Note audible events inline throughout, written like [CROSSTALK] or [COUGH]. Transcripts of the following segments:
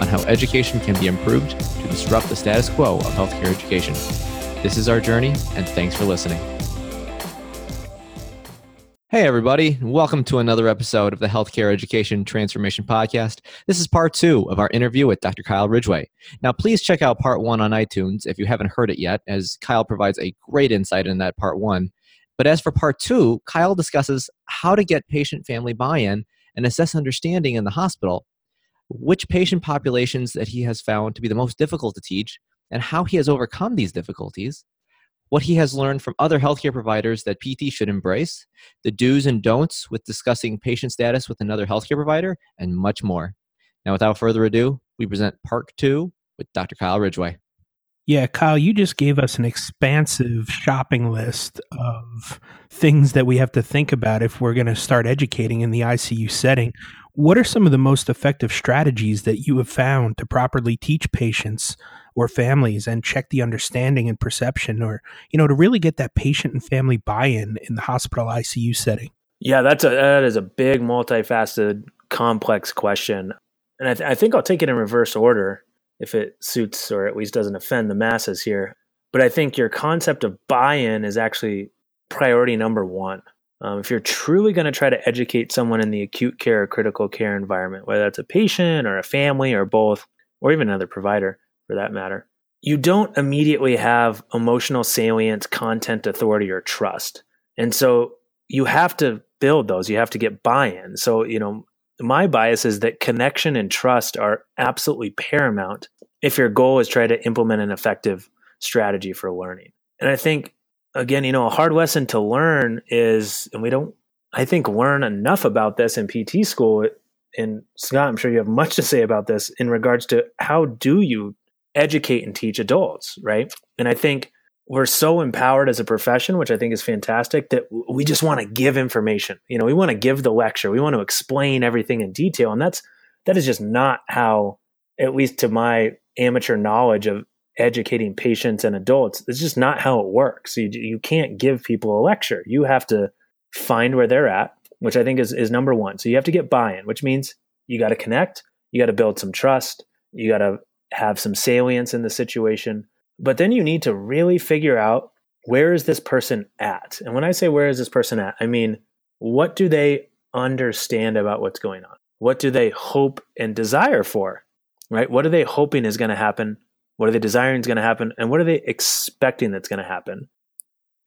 on how education can be improved to disrupt the status quo of healthcare education. This is our journey, and thanks for listening. Hey, everybody. Welcome to another episode of the Healthcare Education Transformation Podcast. This is part two of our interview with Dr. Kyle Ridgeway. Now, please check out part one on iTunes if you haven't heard it yet, as Kyle provides a great insight in that part one. But as for part two, Kyle discusses how to get patient family buy in and assess understanding in the hospital, which patient populations that he has found to be the most difficult to teach, and how he has overcome these difficulties what he has learned from other healthcare providers that PT should embrace, the do's and don'ts with discussing patient status with another healthcare provider, and much more. Now, without further ado, we present part two with Dr. Kyle Ridgeway. Yeah, Kyle, you just gave us an expansive shopping list of things that we have to think about if we're going to start educating in the ICU setting. What are some of the most effective strategies that you have found to properly teach patients or families and check the understanding and perception or you know to really get that patient and family buy-in in the hospital ICU setting? Yeah, that's a that is a big multifaceted complex question. And I, th- I think I'll take it in reverse order if it suits or at least doesn't offend the masses here. But I think your concept of buy-in is actually priority number 1. Um, if you're truly going to try to educate someone in the acute care or critical care environment, whether that's a patient or a family or both, or even another provider for that matter, you don't immediately have emotional salience, content authority, or trust. And so you have to build those. You have to get buy in. So, you know, my bias is that connection and trust are absolutely paramount if your goal is try to implement an effective strategy for learning. And I think again, you know, a hard lesson to learn is, and we don't, I think, learn enough about this in PT school. And Scott, I'm sure you have much to say about this in regards to how do you educate and teach adults, right? And I think we're so empowered as a profession, which I think is fantastic, that we just want to give information. You know, we want to give the lecture, we want to explain everything in detail, and that's that is just not how, at least to my amateur knowledge of educating patients and adults. It's just not how it works. You, you can't give people a lecture. You have to find where they're at, which I think is, is number one. So you have to get buy in, which means you got to connect, you got to build some trust, you got to have some salience in the situation. But then you need to really figure out where is this person at? And when I say where is this person at, I mean, what do they understand about what's going on? What do they hope and desire for? Right? What are they hoping is going to happen what are they desiring is going to happen? And what are they expecting that's going to happen?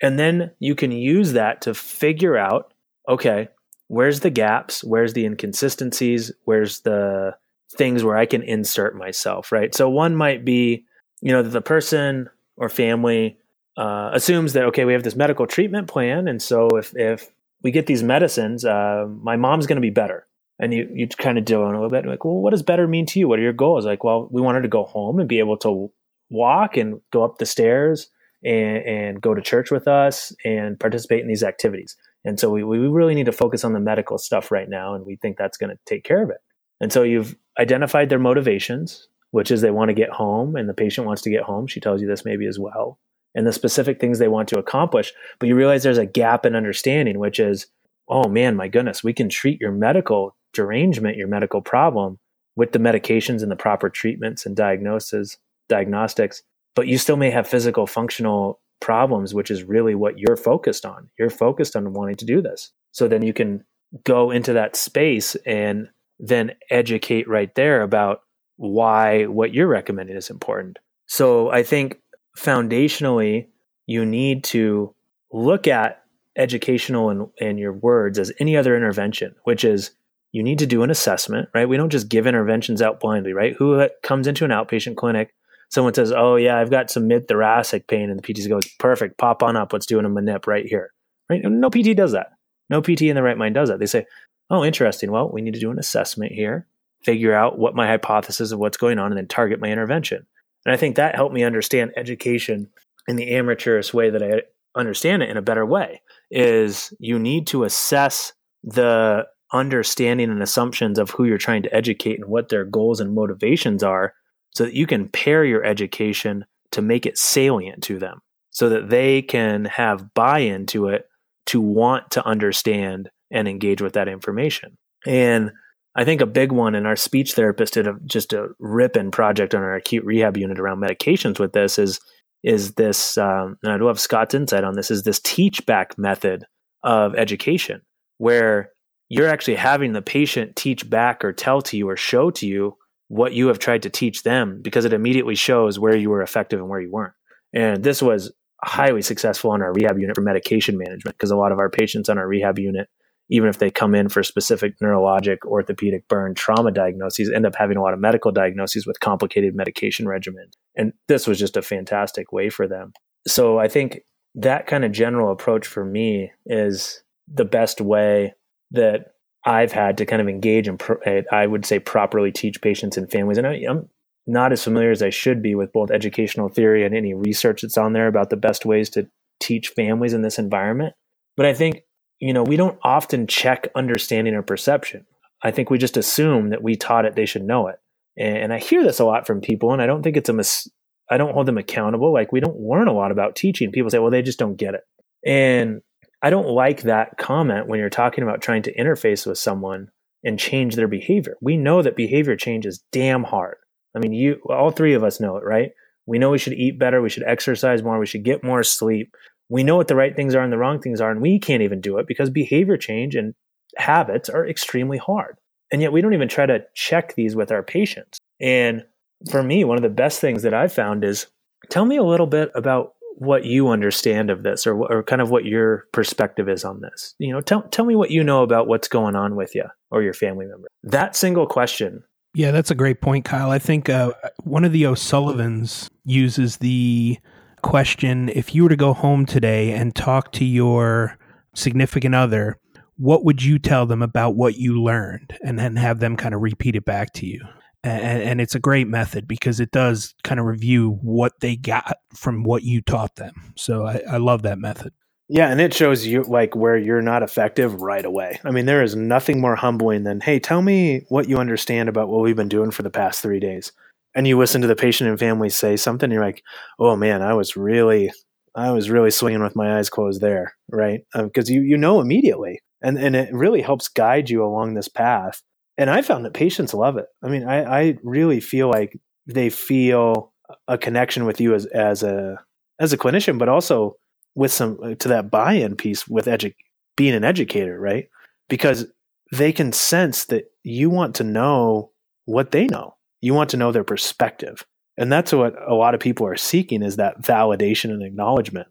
And then you can use that to figure out okay, where's the gaps? Where's the inconsistencies? Where's the things where I can insert myself, right? So one might be, you know, the person or family uh, assumes that, okay, we have this medical treatment plan. And so if, if we get these medicines, uh, my mom's going to be better and you you kind of do a little bit like, well, what does better mean to you? What are your goals? Like, well, we wanted to go home and be able to walk and go up the stairs and, and go to church with us and participate in these activities. And so we, we really need to focus on the medical stuff right now, and we think that's going to take care of it. And so you've identified their motivations, which is they want to get home, and the patient wants to get home. She tells you this maybe as well, and the specific things they want to accomplish. But you realize there's a gap in understanding, which is, oh man, my goodness, we can treat your medical derangement, your medical problem, with the medications and the proper treatments and diagnoses, diagnostics, but you still may have physical functional problems, which is really what you're focused on. You're focused on wanting to do this. So then you can go into that space and then educate right there about why what you're recommending is important. So I think foundationally, you need to look at educational and, and your words as any other intervention, which is you need to do an assessment, right? We don't just give interventions out blindly, right? Who comes into an outpatient clinic? Someone says, "Oh yeah, I've got some mid thoracic pain," and the PT goes, "Perfect, pop on up. Let's do an manip right here." Right? No PT does that. No PT in the right mind does that. They say, "Oh, interesting. Well, we need to do an assessment here, figure out what my hypothesis of what's going on, and then target my intervention." And I think that helped me understand education in the amateurish way that I understand it in a better way is you need to assess the understanding and assumptions of who you're trying to educate and what their goals and motivations are so that you can pair your education to make it salient to them so that they can have buy into it to want to understand and engage with that information. And I think a big one, and our speech therapist did a, just a ripping project on our acute rehab unit around medications with this is is this, um, and I do have Scott's insight on this, is this teach back method of education where you're actually having the patient teach back or tell to you or show to you what you have tried to teach them because it immediately shows where you were effective and where you weren't. And this was highly successful on our rehab unit for medication management because a lot of our patients on our rehab unit even if they come in for specific neurologic, orthopedic, burn, trauma diagnoses, end up having a lot of medical diagnoses with complicated medication regimen. And this was just a fantastic way for them. So I think that kind of general approach for me is the best way that I've had to kind of engage and eh, I would say properly teach patients and families. And I, am not as familiar as I should be with both educational theory and any research that's on there about the best ways to teach families in this environment. But I think you know, we don't often check understanding or perception. I think we just assume that we taught it, they should know it. And I hear this a lot from people, and I don't think it's a mis- I don't hold them accountable. Like we don't learn a lot about teaching. People say, well, they just don't get it. And I don't like that comment when you're talking about trying to interface with someone and change their behavior. We know that behavior change is damn hard. I mean, you, all three of us know it, right? We know we should eat better. We should exercise more. We should get more sleep we know what the right things are and the wrong things are, and we can't even do it because behavior change and habits are extremely hard. And yet we don't even try to check these with our patients. And for me, one of the best things that I've found is tell me a little bit about what you understand of this or, or kind of what your perspective is on this. You know, tell, tell me what you know about what's going on with you or your family member. That single question. Yeah, that's a great point, Kyle. I think uh, one of the O'Sullivans uses the question if you were to go home today and talk to your significant other, what would you tell them about what you learned and then have them kind of repeat it back to you? And, and it's a great method because it does kind of review what they got from what you taught them. So I, I love that method. Yeah, and it shows you like where you're not effective right away. I mean, there is nothing more humbling than, hey, tell me what you understand about what we've been doing for the past three days and you listen to the patient and family say something, you're like, oh man, I was really, I was really swinging with my eyes closed there, right? Because um, you you know immediately, and and it really helps guide you along this path. And I found that patients love it. I mean, I, I really feel like they feel a connection with you as as a as a clinician, but also with some uh, to that buy-in piece with edu- being an educator, right? Because they can sense that you want to know what they know you want to know their perspective. And that's what a lot of people are seeking is that validation and acknowledgement.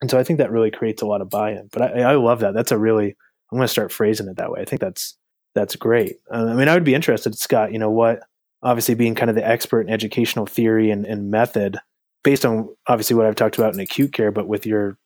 And so I think that really creates a lot of buy-in. But I, I love that. That's a really I'm going to start phrasing it that way. I think that's that's great. Uh, I mean, I would be interested, Scott. You know what? Obviously, being kind of the expert in educational theory and, and method, based on obviously what I've talked about in acute care, but with your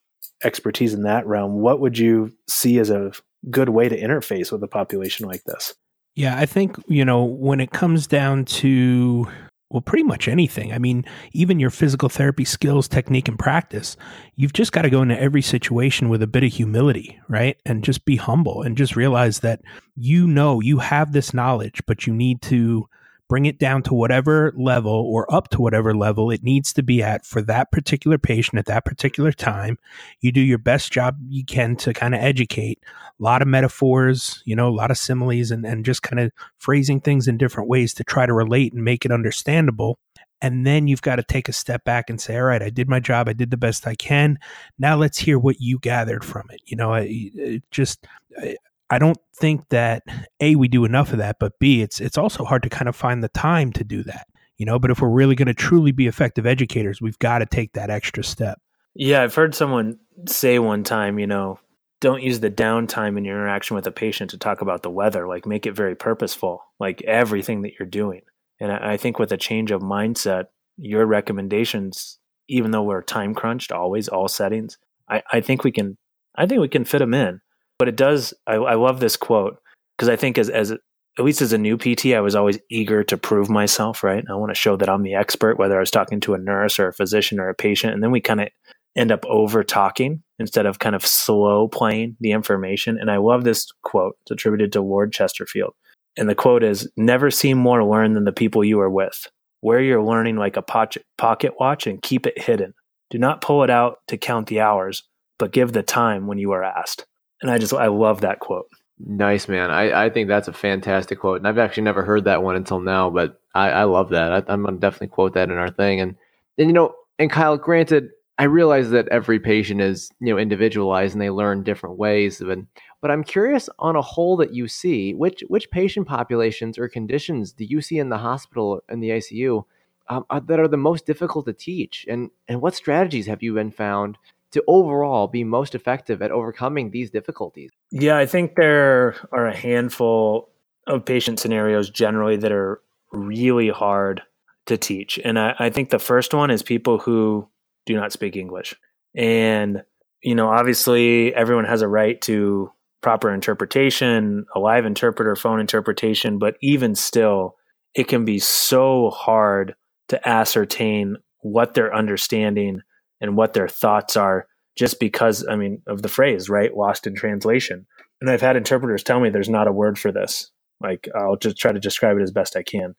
expertise in that realm, what would you see as a good way to interface with a population like this? Yeah, I think, you know, when it comes down to, well, pretty much anything, I mean, even your physical therapy skills, technique, and practice, you've just got to go into every situation with a bit of humility, right? And just be humble and just realize that you know you have this knowledge, but you need to bring it down to whatever level or up to whatever level it needs to be at for that particular patient at that particular time. You do your best job you can to kind of educate. A lot of metaphors, you know, a lot of similes and, and just kind of phrasing things in different ways to try to relate and make it understandable. And then you've got to take a step back and say, all right, I did my job. I did the best I can. Now let's hear what you gathered from it. You know, I, just, I don't think that a we do enough of that, but b it's it's also hard to kind of find the time to do that. You know, but if we're really going to truly be effective educators, we've got to take that extra step. Yeah, I've heard someone say one time, you know, don't use the downtime in your interaction with a patient to talk about the weather. Like, make it very purposeful, like everything that you're doing. And I think with a change of mindset, your recommendations, even though we're time crunched, always all settings, I, I think we can, I think we can fit them in. But it does. I, I love this quote because I think as as at least as a new PT, I was always eager to prove myself, right? I want to show that I'm the expert, whether I was talking to a nurse or a physician or a patient. And then we kind of end up over talking instead of kind of slow playing the information. And I love this quote. It's attributed to Lord Chesterfield. And the quote is Never seem more learned than the people you are with. Wear your learning like a pocket watch and keep it hidden. Do not pull it out to count the hours, but give the time when you are asked. And I just, I love that quote. Nice, man. I, I think that's a fantastic quote. And I've actually never heard that one until now, but I, I love that. I, I'm going to definitely quote that in our thing. And, and, you know, and Kyle, granted, I realize that every patient is, you know, individualized and they learn different ways. But, but I'm curious on a whole that you see, which, which patient populations or conditions do you see in the hospital and the ICU um, are, that are the most difficult to teach? And, and what strategies have you been found to overall be most effective at overcoming these difficulties? Yeah, I think there are a handful of patient scenarios generally that are really hard to teach. And I, I, think the first one is people who do not speak English. And, you know, obviously everyone has a right to proper interpretation, a live interpreter, phone interpretation, but even still, it can be so hard to ascertain what they're understanding and what their thoughts are just because I mean of the phrase, right? Lost in translation. And I've had interpreters tell me there's not a word for this. Like I'll just try to describe it as best I can.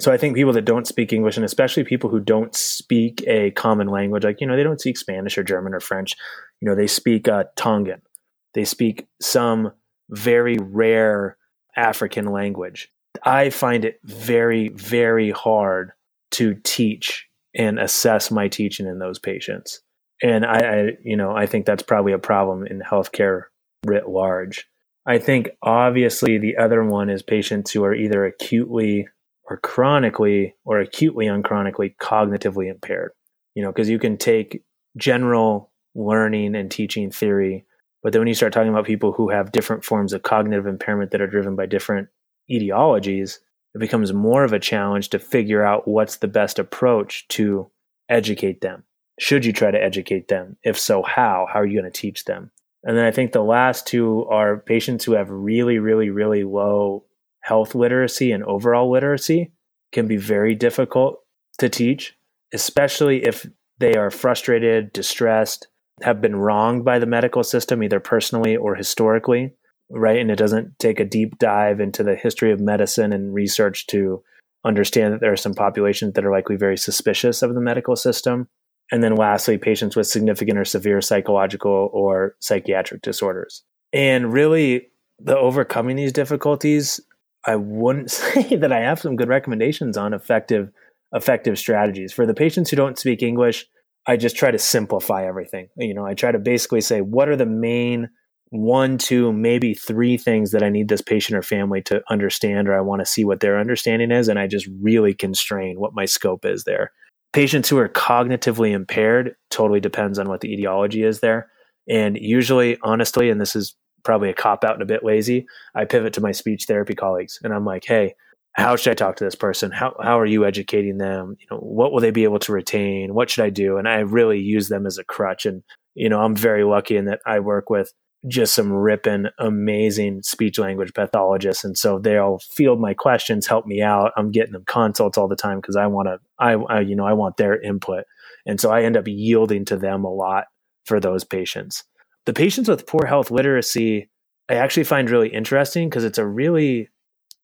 So I think people that don't speak English and especially people who don't speak a common language, like, you know, they don't speak Spanish or German or French, you know, they speak uh, Tongan. They speak some very rare African language. I find it very, very hard to teach and assess my teaching in those patients. And I, I, you know, I think that's probably a problem in healthcare writ large. I think obviously the other one is patients who are either acutely or chronically or acutely unchronically cognitively impaired. You know, because you can take general learning and teaching theory, but then when you start talking about people who have different forms of cognitive impairment that are driven by different etiologies, it becomes more of a challenge to figure out what's the best approach to educate them. Should you try to educate them? If so, how? How are you going to teach them? And then I think the last two are patients who have really, really, really low health literacy and overall literacy can be very difficult to teach, especially if they are frustrated, distressed, have been wronged by the medical system, either personally or historically, right? And it doesn't take a deep dive into the history of medicine and research to understand that there are some populations that are likely very suspicious of the medical system. And then lastly, patients with significant or severe psychological or psychiatric disorders. And really, the overcoming these difficulties, I wouldn't [LAUGHS] say that I have some good recommendations on effective effective strategies. For the patients who don't speak English, I just try to simplify everything. You know, I try to basically say what are the main one, two, maybe three things that I need this patient or family to understand, or I want to see what their understanding is. And I just really constrain what my scope is there. Patients who are cognitively impaired totally depends on what the etiology is there. And usually, honestly, and this is probably a cop out and a bit lazy, I pivot to my speech therapy colleagues and I'm like, hey, how should I talk to this person? How how are you educating them? You know, what will they be able to retain? What should I do? And I really use them as a crutch. And you know, I'm very lucky in that I work with just some ripping amazing speech language pathologists. And so they'll field my questions help me out. I'm getting them consults all the time because i want to I, I you know i want their input. And so i end up yielding to them a lot for those patients. The patients with poor health literacy i actually find really interesting because it's a really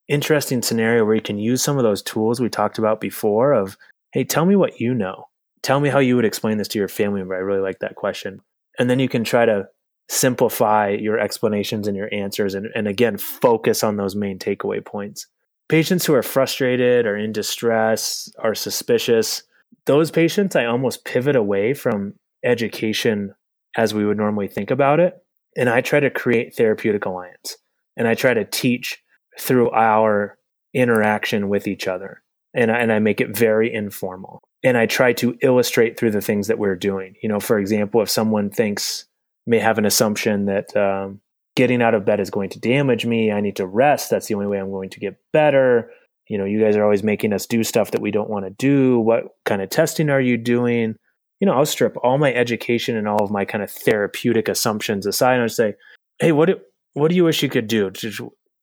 interesting scenario where you can use some of those tools we talked about before of hey tell me what you know. Tell me how you would explain this to your family member. I really like that question. And then you can try to simplify your explanations and your answers and, and again focus on those main takeaway points. Patients who are frustrated or in distress are suspicious those patients i almost pivot away from education as we would normally think about it and i try to create therapeutic alliance and i try to teach through our interaction with each other and I, and I make it very informal and i try to illustrate through the things that we're doing. You know for example if someone thinks may have an assumption that um, getting out of bed is going to damage me. I need to rest. That's the only way I'm going to get better. You know, you guys are always making us do stuff that we don't want to do. What kind of testing are you doing? You know, I'll strip all my education and all of my kind of therapeutic assumptions aside and say, hey, what do, what do you wish you could do?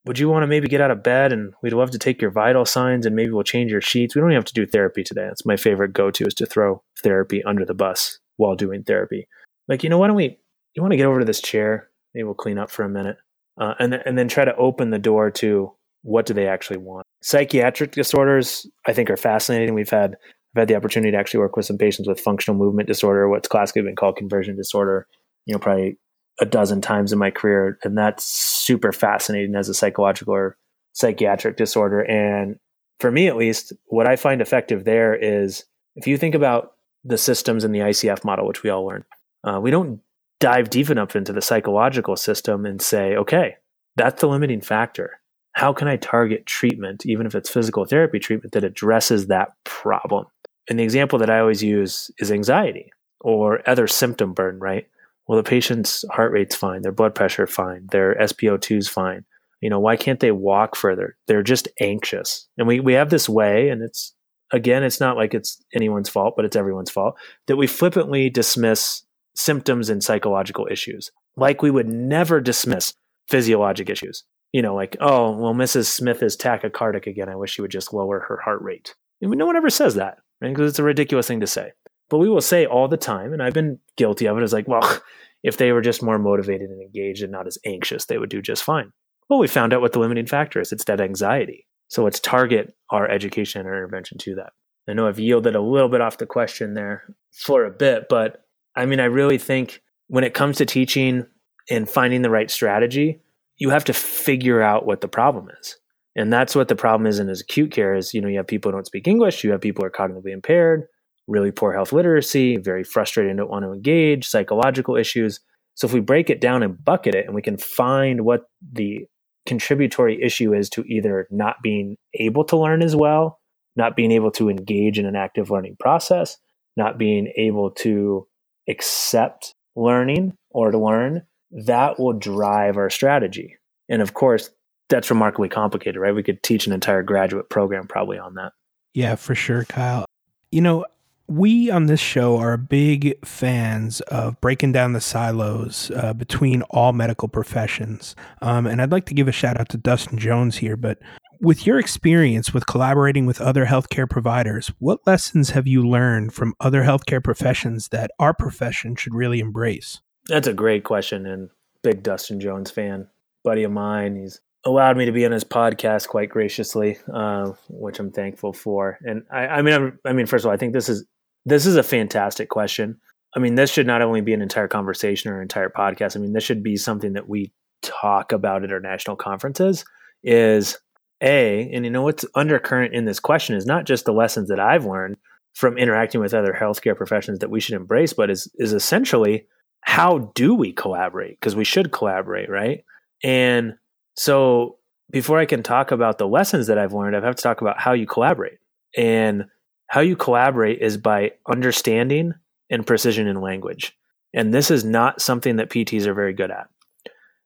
would you want to maybe get out of bed and we'd love to take your vital signs and maybe we'll change your sheets. We don't even have to do therapy today. That's my favorite go to is to throw therapy under the bus while doing therapy. Like, you know, why don't we, you want to get over to this chair? Maybe we'll clean up for a minute. Uh, and, th- and then try to open the door to what do they actually want. Psychiatric disorders, I think, are fascinating. We've had, I've had the opportunity to actually work with some patients with functional movement disorder, what's classically been called conversion disorder, you know, probably a dozen times in my career. And that's super fascinating as a psychological or psychiatric disorder. And for me, at least, what I find effective there is if you think about the systems in the ICF model, which we all learn, uh, we don't dive deep enough into the psychological system and say, okay, that's the limiting factor. How can I target treatment, even if it's physical therapy treatment, that addresses that problem? And the example that I always use is anxiety or other symptom burden, right? Well, the patient's heart rate's fine, their blood pressure fine, their SpO2 is fine. You know, why can't they walk further? They're just anxious. And we, we have this way, and it's again, it's not like it's anyone's fault, but it's everyone's fault, that we flippantly dismiss symptoms and psychological issues. Like we would never dismiss physiologic issues. You know, like, oh, well, Mrs. Smith is tachycardic again. I wish she would just lower her heart rate. No one ever says that, right? Because it's a ridiculous thing to say. But we will say all the time, and I've been guilty of it, is like, well, [LAUGHS] if they were just more motivated and engaged and not as anxious, they would do just fine. Well, we found out what the limiting factor is. It's that anxiety. So let's target our education and our intervention to that. I know I've yielded a little bit off the question there for a bit, but I mean, I really think when it comes to teaching and finding the right strategy, you have to figure out what the problem is. And that's what the problem is in his acute care is, you know, you have people who don't speak English, you have people who are cognitively impaired, really poor health literacy, very frustrated and don't want to engage, psychological issues. So if we break it down and bucket it and we can find what the contributory issue is to either not being able to learn as well, not being able to engage in an active learning process, not being able to accept learning or to learn, that will drive our strategy. And of course, that's remarkably complicated, right? We could teach an entire graduate program probably on that. Yeah, for sure, Kyle. You know, we on this show are big fans of breaking down the silos uh, between all medical professions. Um, and I'd like to give a shout out to Dustin Jones here, but with your experience with collaborating with other healthcare providers, what lessons have you learned from other healthcare professions that our profession should really embrace? That's a great question, and big Dustin Jones fan, buddy of mine. He's allowed me to be on his podcast quite graciously, uh, which I'm thankful for. And I, I mean, I'm, I mean, first of all, I think this is this is a fantastic question. I mean, this should not only be an entire conversation or an entire podcast. I mean, this should be something that we talk about at our national conferences. Is a, and you know what's undercurrent in this question is not just the lessons that I've learned from interacting with other healthcare professions that we should embrace, but is is essentially how do we collaborate? Because we should collaborate, right? And so before I can talk about the lessons that I've learned, I have to talk about how you collaborate. And how you collaborate is by understanding and precision in language. And this is not something that PTs are very good at.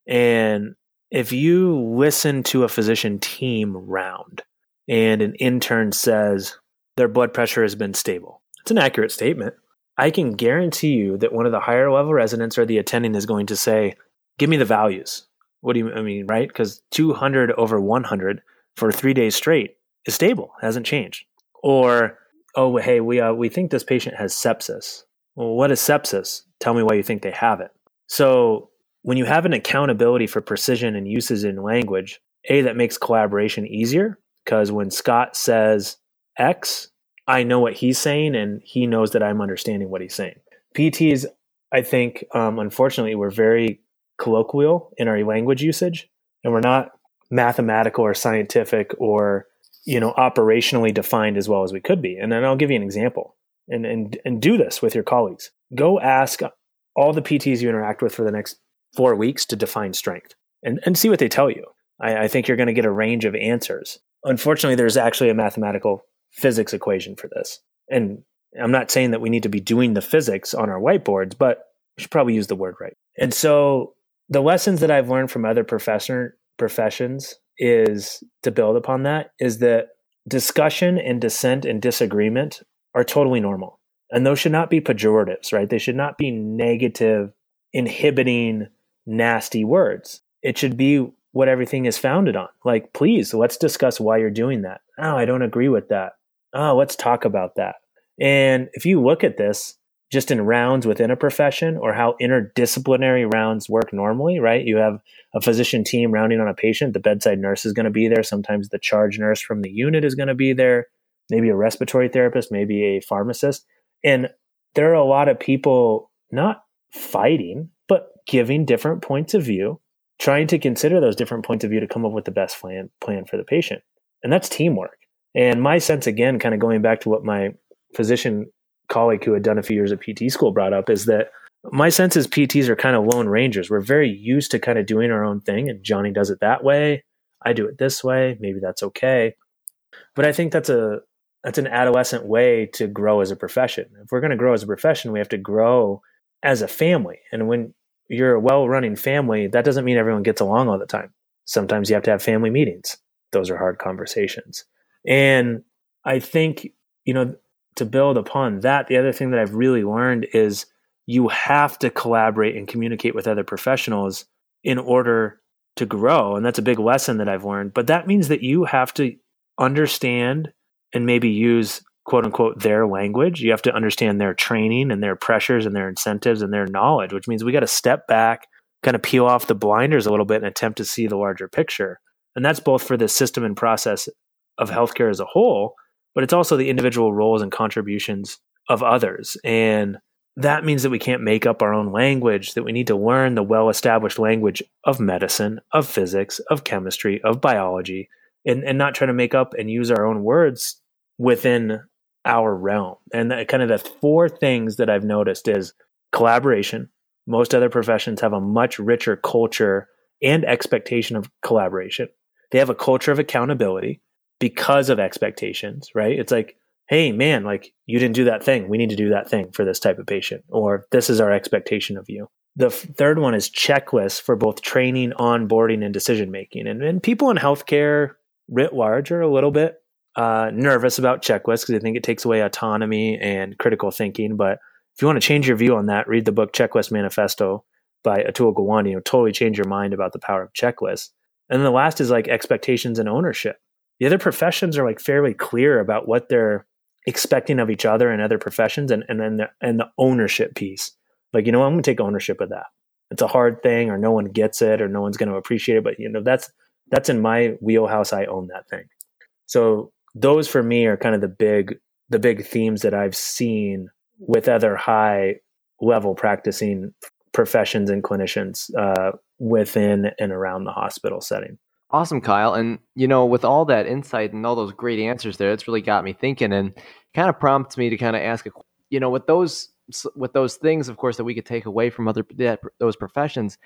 And if you listen to a physician team round and an intern says their blood pressure has been stable, it's an accurate statement. I can guarantee you that one of the higher level residents or the attending is going to say, Give me the values. What do you I mean, right? Because 200 over 100 for three days straight is stable, hasn't changed. Or, oh, hey, we, uh, we think this patient has sepsis. Well, what is sepsis? Tell me why you think they have it. So when you have an accountability for precision and uses in language, A, that makes collaboration easier because when Scott says X, I know what he's saying and he knows that I'm understanding what he's saying. PTs, I think, um, unfortunately, we're very colloquial in our language usage and we're not mathematical or scientific or you know operationally defined as well as we could be and then i'll give you an example and and and do this with your colleagues go ask all the pts you interact with for the next four weeks to define strength and, and see what they tell you. I, I think you're going to get a range of answers. Unfortunately, there's actually a mathematical physics equation for this. And I'm not saying that we need to be doing the physics on our whiteboards, but we should probably use the word right. And so the lessons that I've learned from other professor professions is to build upon that is that discussion and dissent and disagreement are totally normal. And those should not be pejoratives, right? They should not be negative, inhibiting nasty words. It should be what everything is founded on. Like, please, let's discuss why you're doing that. Oh, I don't agree with that. Oh, let's talk about that. And if you look at this just in rounds within a profession or how interdisciplinary rounds work normally, right? You have a physician team rounding on a patient, the bedside nurse is going to be there. Sometimes the charge nurse from the unit is going to be there, maybe a respiratory therapist, maybe a pharmacist. And there are a lot of people not fighting, but giving different points of view, trying to consider those different points of view to come up with the best plan, plan for the patient. And that's teamwork. And my sense, again, kind of going back to what my physician colleague who had done a few years at PT school brought up, is that my sense is PTs are kind of lone rangers. We're very used to kind of doing our own thing, and Johnny does it that way. I do it this way. Maybe that's okay. But I think that's a that's an adolescent way to grow as a profession. If we're going to grow as a profession, we have to grow as a family. And when you're a well running family, that doesn't mean everyone gets along all the time. Sometimes you have to have family meetings. Those are hard conversations. And I think, you know, to build upon that, the other thing that I've really learned is you have to collaborate and communicate with other professionals in order to grow. And that's a big lesson that I've learned. But that means that you have to understand and maybe use quote unquote their language. You have to understand their training and their pressures and their incentives and their knowledge, which means we got to step back, kind of peel off the blinders a little bit and attempt to see the larger picture. And that's both for the system and process of healthcare as a whole, but it's also the individual roles and contributions of others. And that means that we can't make up our own language, that we need to learn the well established language of medicine, of physics, of chemistry, of biology, and, and not try to make up and use our own words within our realm. And that, kind of the four things that I've noticed is collaboration. Most other professions have a much richer culture and expectation of collaboration. They have a culture of accountability because of expectations, right? It's like, hey, man, like you didn't do that thing. We need to do that thing for this type of patient, or this is our expectation of you. The third one is checklists for both training, onboarding, and decision making. And, and people in healthcare writ large are a little bit uh, nervous about checklists because they think it takes away autonomy and critical thinking. But if you want to change your view on that, read the book Checklist Manifesto by Atul Gawande. It'll totally change your mind about the power of checklists. And then the last is like expectations and ownership. The other professions are like fairly clear about what they're expecting of each other and other professions, and and then the, and the ownership piece. Like you know, I'm going to take ownership of that. It's a hard thing, or no one gets it, or no one's going to appreciate it. But you know, that's that's in my wheelhouse. I own that thing. So those for me are kind of the big the big themes that I've seen with other high level practicing professions and clinicians uh, within and around the hospital setting. Awesome, Kyle. And you know, with all that insight and all those great answers there, it's really got me thinking and kind of prompts me to kind of ask a you know, with those with those things, of course, that we could take away from other that, those professions.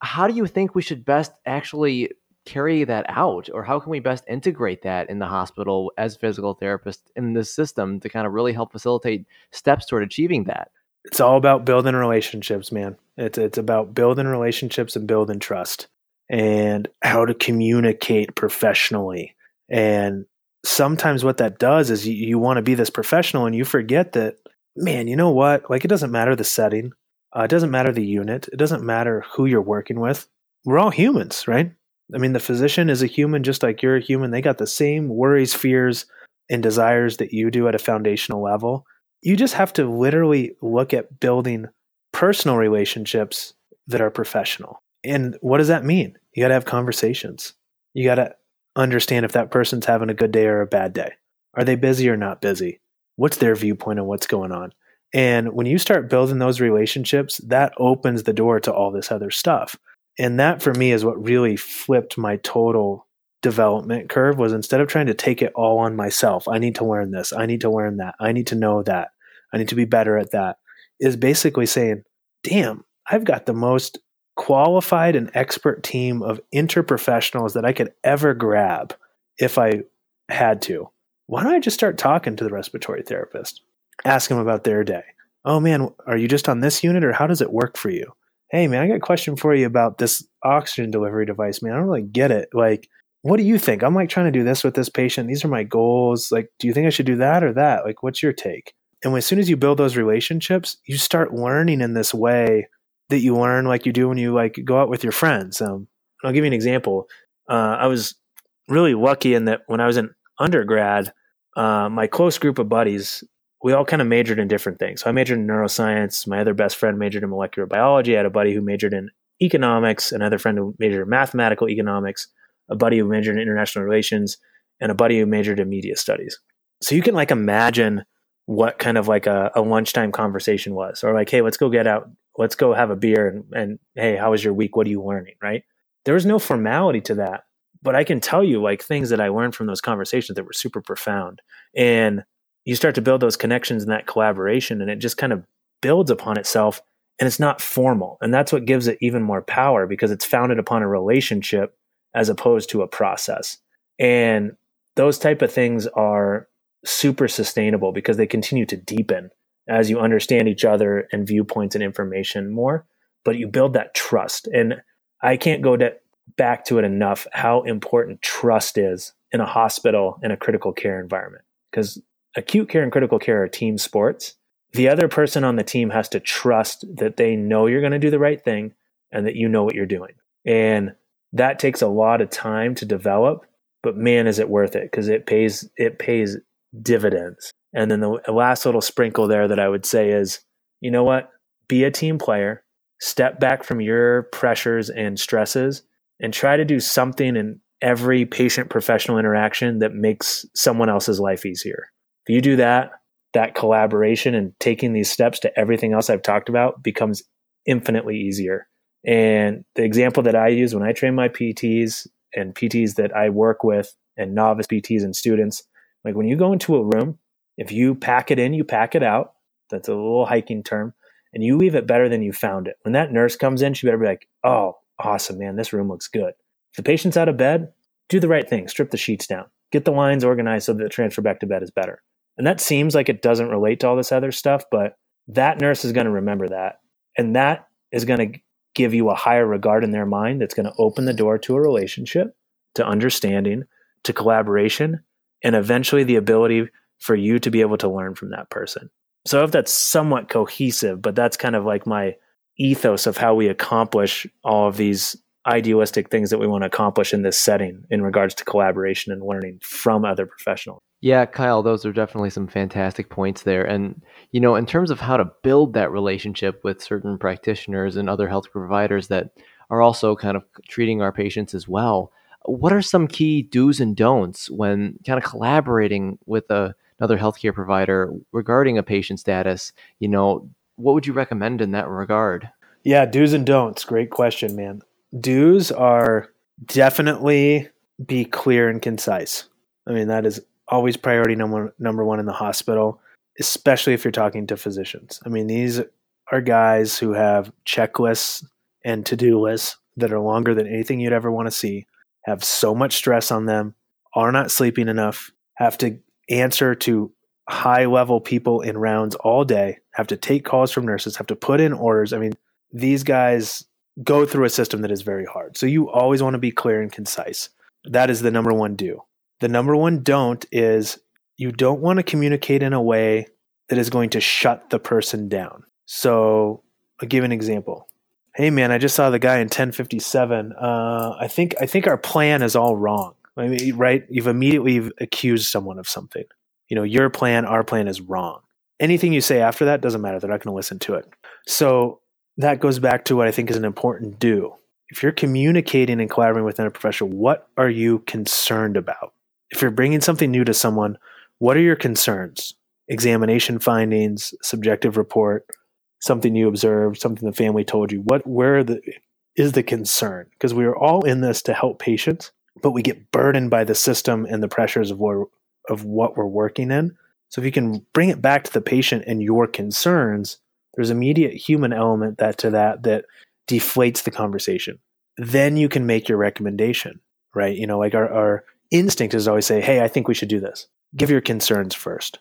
How do you think we should best actually carry that out or how can we best integrate that in the hospital as physical therapists in the system to kind of really help facilitate steps toward achieving that it's all about building relationships man it's it's about building relationships and building trust and how to communicate professionally and sometimes what that does is you, you want to be this professional and you forget that man you know what like it doesn't matter the setting uh, it doesn't matter the unit it doesn't matter who you're working with we're all humans right I mean, the physician is a human just like you're a human. They got the same worries, fears, and desires that you do at a foundational level. You just have to literally look at building personal relationships that are professional. And what does that mean? You got to have conversations. You got to understand if that person's having a good day or a bad day. Are they busy or not busy? What's their viewpoint on what's going on? And when you start building those relationships, that opens the door to all this other stuff and that for me is what really flipped my total development curve was instead of trying to take it all on myself i need to learn this i need to learn that i need to know that i need to be better at that is basically saying damn i've got the most qualified and expert team of interprofessionals that i could ever grab if i had to why don't i just start talking to the respiratory therapist ask them about their day oh man are you just on this unit or how does it work for you hey man, I got a question for you about this oxygen delivery device, man. I don't really get it. Like, what do you think? I'm like trying to do this with this patient. These are my goals. Like, do you think I should do that or that? Like, what's your take? And as soon as you build those relationships, you start learning in this way that you learn like you do when you like go out with your friends. Um, I'll give you an example. Uh, I was really lucky in that when I was in undergrad, uh, my close group of buddies, we all kind of majored in different things. So I majored in neuroscience. My other best friend majored in molecular biology. I had a buddy who majored in economics, another friend who majored in mathematical economics, a buddy who majored in international relations, and a buddy who majored in media studies. So you can like imagine what kind of like a, a lunchtime conversation was, or like, hey, let's go get out, let's go have a beer, and, and hey, how was your week? What are you learning? Right? There was no formality to that, but I can tell you like things that I learned from those conversations that were super profound, and you start to build those connections and that collaboration, and it just kind of builds upon itself and it's not formal. And that's what gives it even more power because it's founded upon a relationship as opposed to a process. And those type of things are super sustainable because they continue to deepen as you understand each other and viewpoints and information more, but you build that trust. And I can't go to, back to it enough how important trust is in a hospital in a critical care environment because acute care and critical care are team sports the other person on the team has to trust that they know you're going to do the right thing and that you know what you're doing. And that takes a lot of time to develop, but man, is it worth it because it pays it pays dividends. And then the last little sprinkle there that I would say is, you know what? Be a team player, step back from your pressures and stresses, and try to do something in every patient professional interaction that makes someone else's life easier. If you do that, that collaboration and taking these steps to everything else I've talked about becomes infinitely easier. And the example that I use when I train my PTs and PTs that I work with and novice PTs and students, like when you go into a room, if you pack it in, you pack it out. That's a little hiking term. And you leave it better than you found it. When that nurse comes in, she better be like, oh, awesome, man, this room looks good. If the patient's out of bed, do the right thing, strip the sheets down, get the lines organized so that the transfer back to bed is better. And that seems like it doesn't relate to all this other stuff, but that nurse is going to remember that. And that is going to give you a higher regard in their mind that's going to open the door to a relationship, to understanding, to collaboration, and eventually the ability for you to be able to learn from that person. So if that's somewhat cohesive, but that's kind of like my ethos of how we accomplish all of these idealistic things that we want to accomplish in this setting in regards to collaboration and learning from other professionals. Yeah, Kyle, those are definitely some fantastic points there. And, you know, in terms of how to build that relationship with certain practitioners and other health providers that are also kind of treating our patients as well, what are some key do's and don'ts when kind of collaborating with a, another healthcare provider regarding a patient status? You know, what would you recommend in that regard? Yeah, do's and don'ts. Great question, man. Do's are definitely be clear and concise. I mean, that is always priority number number one in the hospital, especially if you're talking to physicians. I mean, these are guys who have checklists and to-do lists that are longer than anything you'd ever want to see, have so much stress on them, are not sleeping enough, have to answer to high level people in rounds all day, have to take calls from nurses, have to put in orders. I mean, these guys go through a system that is very hard. So you always want to be clear and concise. That is the number one do. The number one don't is you don't want to communicate in a way that is going to shut the person down. So I'll give an example. Hey man, I just saw the guy in 1057. Uh, I think I think our plan is all wrong. I mean, right? You've immediately accused someone of something. You know, your plan, our plan is wrong. Anything you say after that doesn't matter. They're not going to listen to it. So that goes back to what I think is an important do. If you're communicating and collaborating within a professional, what are you concerned about? if you're bringing something new to someone, what are your concerns? Examination findings, subjective report, something you observed, something the family told you. What where the is the concern? Because we are all in this to help patients, but we get burdened by the system and the pressures of what of what we're working in. So if you can bring it back to the patient and your concerns, there's immediate human element that to that that deflates the conversation. Then you can make your recommendation, right? You know, like our, our instinct is always say, hey, I think we should do this. Give your concerns first.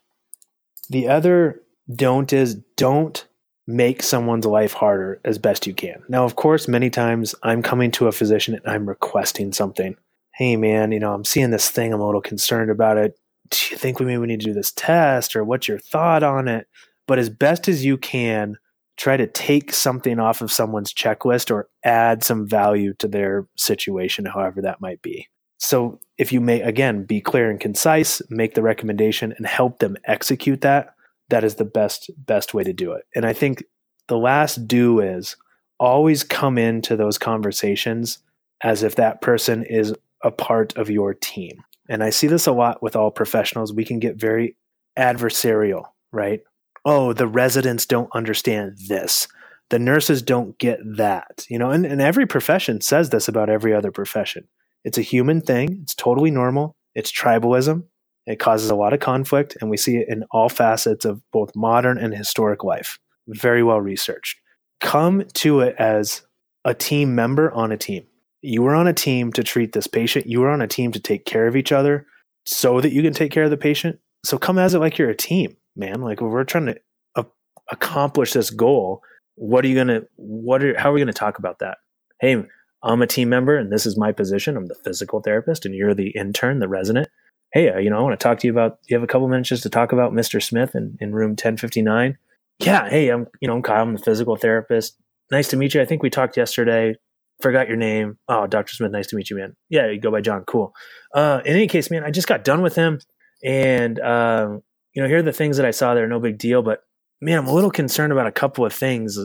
The other don't is don't make someone's life harder as best you can. Now, of course, many times I'm coming to a physician and I'm requesting something. Hey, man, you know, I'm seeing this thing. I'm a little concerned about it. Do you think we maybe need to do this test or what's your thought on it? But as best as you can, try to take something off of someone's checklist or add some value to their situation, however that might be. So if you may, again, be clear and concise, make the recommendation and help them execute that, that is the best, best way to do it. And I think the last do is always come into those conversations as if that person is a part of your team. And I see this a lot with all professionals. We can get very adversarial, right? Oh, the residents don't understand this. The nurses don't get that. You know, and, and every profession says this about every other profession. It's a human thing. It's totally normal. It's tribalism. It causes a lot of conflict, and we see it in all facets of both modern and historic life. Very well researched. Come to it as a team member on a team. You were on a team to treat this patient. You were on a team to take care of each other so that you can take care of the patient. So come as it like you're a team, man. Like we're trying to uh, accomplish this goal. What are you gonna? What are? How are we gonna talk about that? Hey, I'm a team member, and this is my position. I'm the physical therapist, and you're the intern, the resident. Hey, uh, you know, I want to talk to you about. You have a couple minutes just to talk about Mr. Smith in, in room 1059. Yeah. Hey, I'm you know I'm Kyle. I'm the physical therapist. Nice to meet you. I think we talked yesterday forgot your name. Oh, Dr. Smith, nice to meet you, man. Yeah, you go by John. Cool. Uh, in any case, man, I just got done with him. And, um, you know, here are the things that I saw there. No big deal. But, man, I'm a little concerned about a couple of things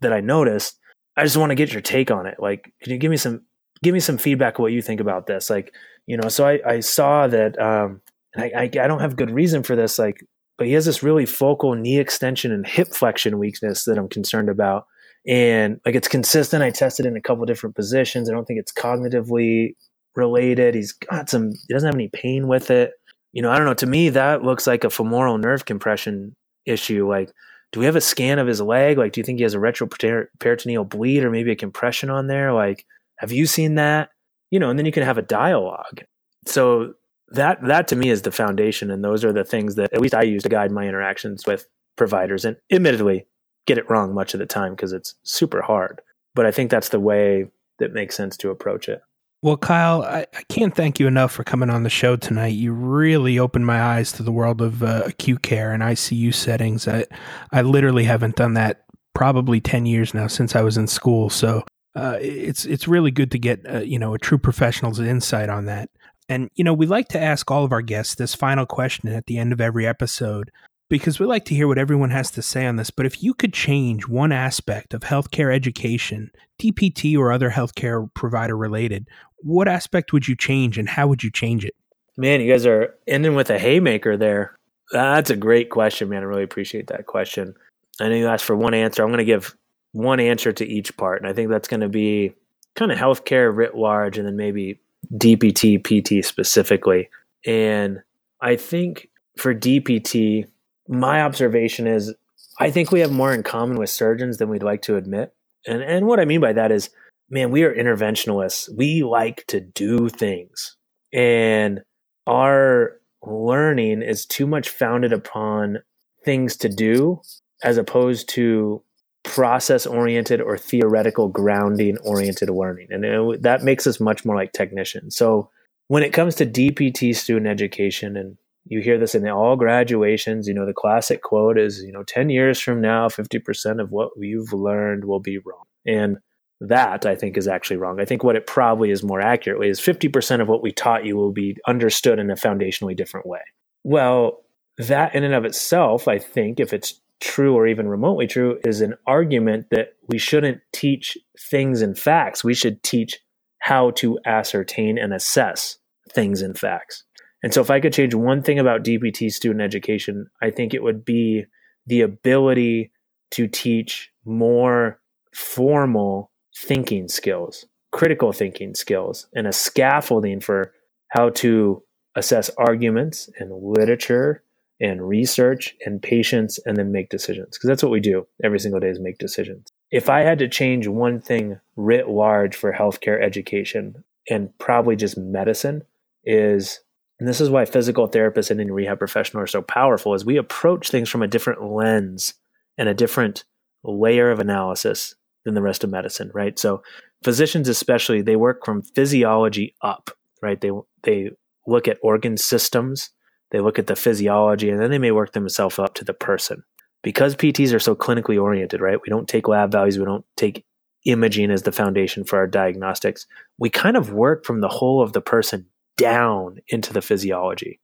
that I noticed. I just want to get your take on it. Like, can you give me some, give me some feedback what you think about this? Like, you know, so I, I saw that, um, I, I, I don't have good reason for this. Like, but he has this really focal knee extension and hip flexion weakness that I'm concerned about and like it's consistent. I tested in a couple different positions. I don't think it's cognitively related. He's got some. He doesn't have any pain with it. You know, I don't know. To me, that looks like a femoral nerve compression issue. Like, do we have a scan of his leg? Like, do you think he has a retroperitoneal bleed or maybe a compression on there? Like, have you seen that? You know, and then you can have a dialogue. So that that to me is the foundation, and those are the things that at least I use to guide my interactions with providers. And admittedly, get it wrong much of the time because it's super hard. But I think that's the way that makes sense to approach it. Well, Kyle, I, I can't thank you enough for coming on the show tonight. You really opened my eyes to the world of uh, acute care and ICU settings. I, I literally haven't done that probably 10 years now since I was in school. So uh, it's it's really good to get uh, you know a true professional's insight on that. And you know we like to ask all of our guests this final question at the end of every episode because we like to hear what everyone has to say on this. But if you could change one aspect of healthcare education, DPT or other healthcare provider related, what aspect would you change and how would you change it? Man, you guys are ending with a haymaker there. That's a great question, man. I really appreciate that question. I know you asked for one answer. I'm going to give one answer to each part. And I think that's going to be kind of healthcare writ large and then maybe DPT, PT specifically. And I think for DPT, my observation is I think we have more in common with surgeons than we'd like to admit. And and what I mean by that is, man, we are interventionalists. We like to do things. And our learning is too much founded upon things to do as opposed to process oriented or theoretical grounding oriented learning. And it, that makes us much more like technicians. So when it comes to DPT student education and you hear this in all graduations. You know, the classic quote is, you know, 10 years from now, 50% of what you've learned will be wrong. And that I think is actually wrong. I think what it probably is more accurately is 50% of what we taught you will be understood in a foundationally different way. Well, that in and of itself, I think, if it's true or even remotely true, is an argument that we shouldn't teach things and facts. We should teach how to ascertain and assess things and facts. And so, if I could change one thing about DPT student education, I think it would be the ability to teach more formal thinking skills, critical thinking skills, and a scaffolding for how to assess arguments and literature and research and patients and then make decisions. Because that's what we do every single day is make decisions. If I had to change one thing writ large for healthcare education and probably just medicine is and this is why physical therapists and any rehab professionals are so powerful is we approach things from a different lens and a different layer of analysis than the rest of medicine, right? So physicians especially, they work from physiology up, right? They they look at organ systems, they look at the physiology, and then they may work themselves up to the person. because PTs are so clinically oriented, right? We don't take lab values, we don't take imaging as the foundation for our diagnostics. We kind of work from the whole of the person down into the physiology.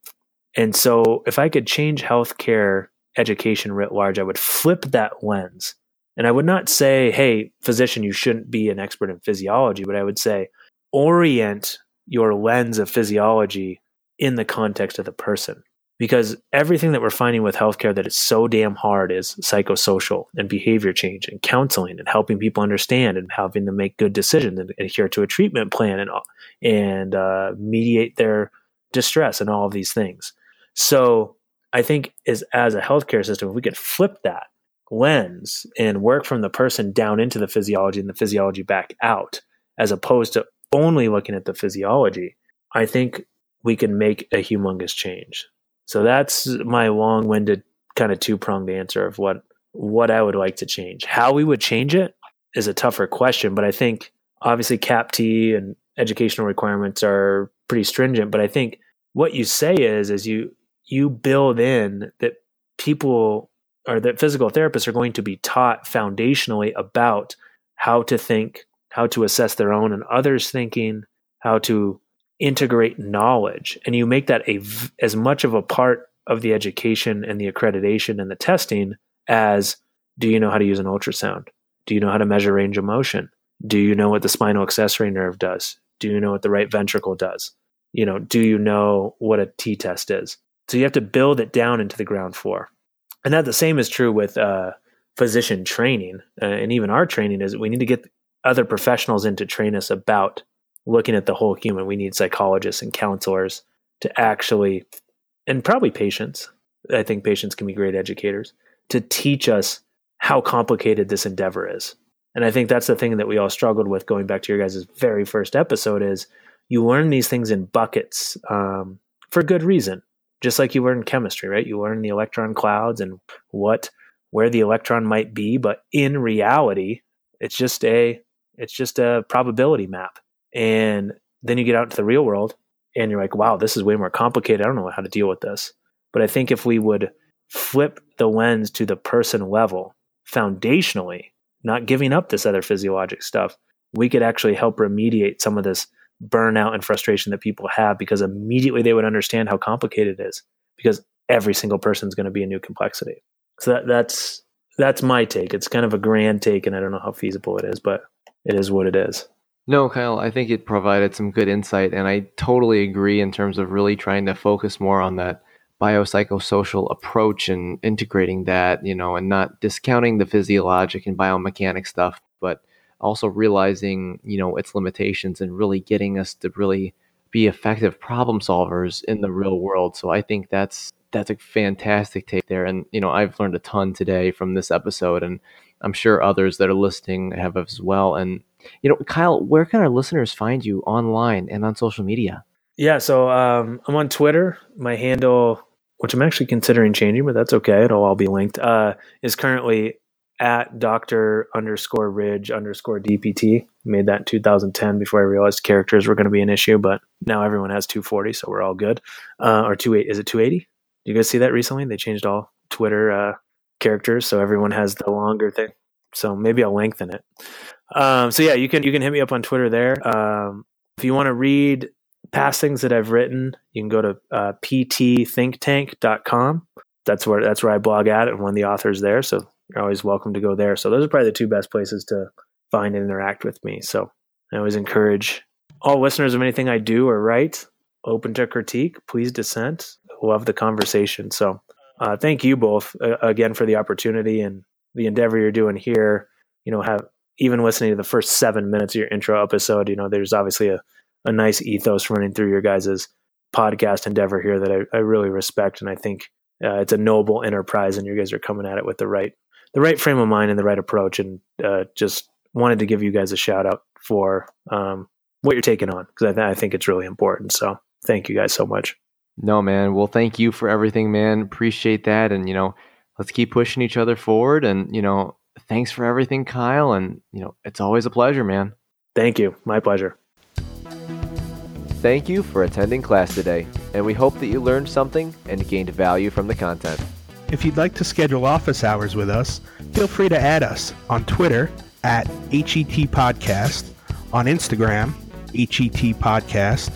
And so if I could change healthcare education writ large, I would flip that lens. And I would not say, hey, physician, you shouldn't be an expert in physiology, but I would say, orient your lens of physiology in the context of the person because everything that we're finding with healthcare that is so damn hard is psychosocial and behavior change and counseling and helping people understand and helping them make good decisions and adhere to a treatment plan and and uh, mediate their distress and all of these things. So I think as as a healthcare system, if we could flip that lens and work from the person down into the physiology and the physiology back out, as opposed to only looking at the physiology, I think we can make a humongous change. So that's my long-winded kind of two-pronged answer of what what I would like to change. How we would change it is a tougher question, but I think obviously CAPTE and educational requirements are pretty stringent, but I think what you say is is you you build in that people or that physical therapists are going to be taught foundationally about how to think, how to assess their own and others thinking, how to integrate knowledge and you make that a as much of a part of the education and the accreditation and the testing as do you know how to use an ultrasound? Do you know how to measure range of motion? Do you know what the spinal accessory nerve does? Do you know what the right ventricle does? You know do you know what a t-test is? So you have to build it down into the ground floor. And that the same is true with uh, physician training uh, and even our training is we need to get other professionals in to train us about looking at the whole human. We need psychologists and counselors to actually, and probably patients. I think patients can be great educators to teach us how complicated this endeavor is. And I think that's the thing that we all struggled with going back to your guys' very first episode is you learn these things in buckets um, for good reason. Just like you learn chemistry, right? You learn the electron clouds and what where the electron might be, but in reality, it's just a it's just a probability map. And then you get out into the real world and you're like, wow, this is way more complicated. I don't know how to deal with this. But I think if we would flip the lens to the person level foundationally, not giving up this other physiologic stuff, we could actually help remediate some of this burnout and frustration that people have because immediately they would understand how complicated it is because every single person is going to be a new complexity. So that, that's that's my take. It's kind of a grand take, and I don't know how feasible it is, but it is what it is. No, Kyle, I think it provided some good insight, and I totally agree in terms of really trying to focus more on that biopsychosocial approach and integrating that, you know, and not discounting the physiologic and biomechanic stuff, but also realizing, you know, its limitations and really getting us to really be effective problem solvers in the real world. So I think that's that's a fantastic take there. And, you know, I've learned a ton today from this episode and I'm sure others that are listening have as well. And you know, Kyle, where can our listeners find you online and on social media? Yeah, so um, I'm on Twitter. My handle, which I'm actually considering changing, but that's okay. It'll all be linked. Uh, is currently at Doctor underscore Ridge underscore DPT. Made that in 2010 before I realized characters were going to be an issue, but now everyone has 240, so we're all good. Uh, or 28? Is it 280? You guys see that recently? They changed all Twitter uh, characters, so everyone has the longer thing. So maybe I'll lengthen it. Um, so yeah, you can you can hit me up on Twitter there. Um, if you want to read past things that I've written, you can go to uh, ptthinktank.com. That's where that's where I blog at and one of the authors there. So you're always welcome to go there. So those are probably the two best places to find and interact with me. So I always encourage all listeners of anything I do or write, open to critique, please dissent. Love the conversation. So uh, thank you both uh, again for the opportunity and the endeavor you're doing here. You know, have even listening to the first seven minutes of your intro episode, you know, there's obviously a, a nice ethos running through your guys' podcast endeavor here that I, I really respect. And I think uh, it's a noble enterprise and you guys are coming at it with the right, the right frame of mind and the right approach. And uh, just wanted to give you guys a shout out for um, what you're taking on because I, th- I think it's really important. So thank you guys so much. No, man. Well, thank you for everything, man. Appreciate that. And, you know, let's keep pushing each other forward. And, you know, thanks for everything, Kyle. And, you know, it's always a pleasure, man. Thank you. My pleasure. Thank you for attending class today, and we hope that you learned something and gained value from the content. If you'd like to schedule office hours with us, feel free to add us on Twitter at HET Podcast, on Instagram, HET Podcast,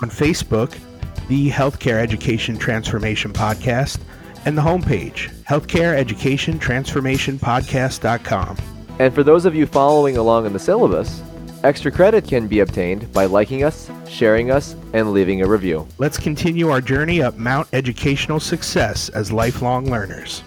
on Facebook, the Healthcare Education Transformation Podcast, and the homepage, healthcareeducationtransformationpodcast.com. And for those of you following along in the syllabus, extra credit can be obtained by liking us, sharing us, and leaving a review. Let's continue our journey up Mount Educational Success as lifelong learners.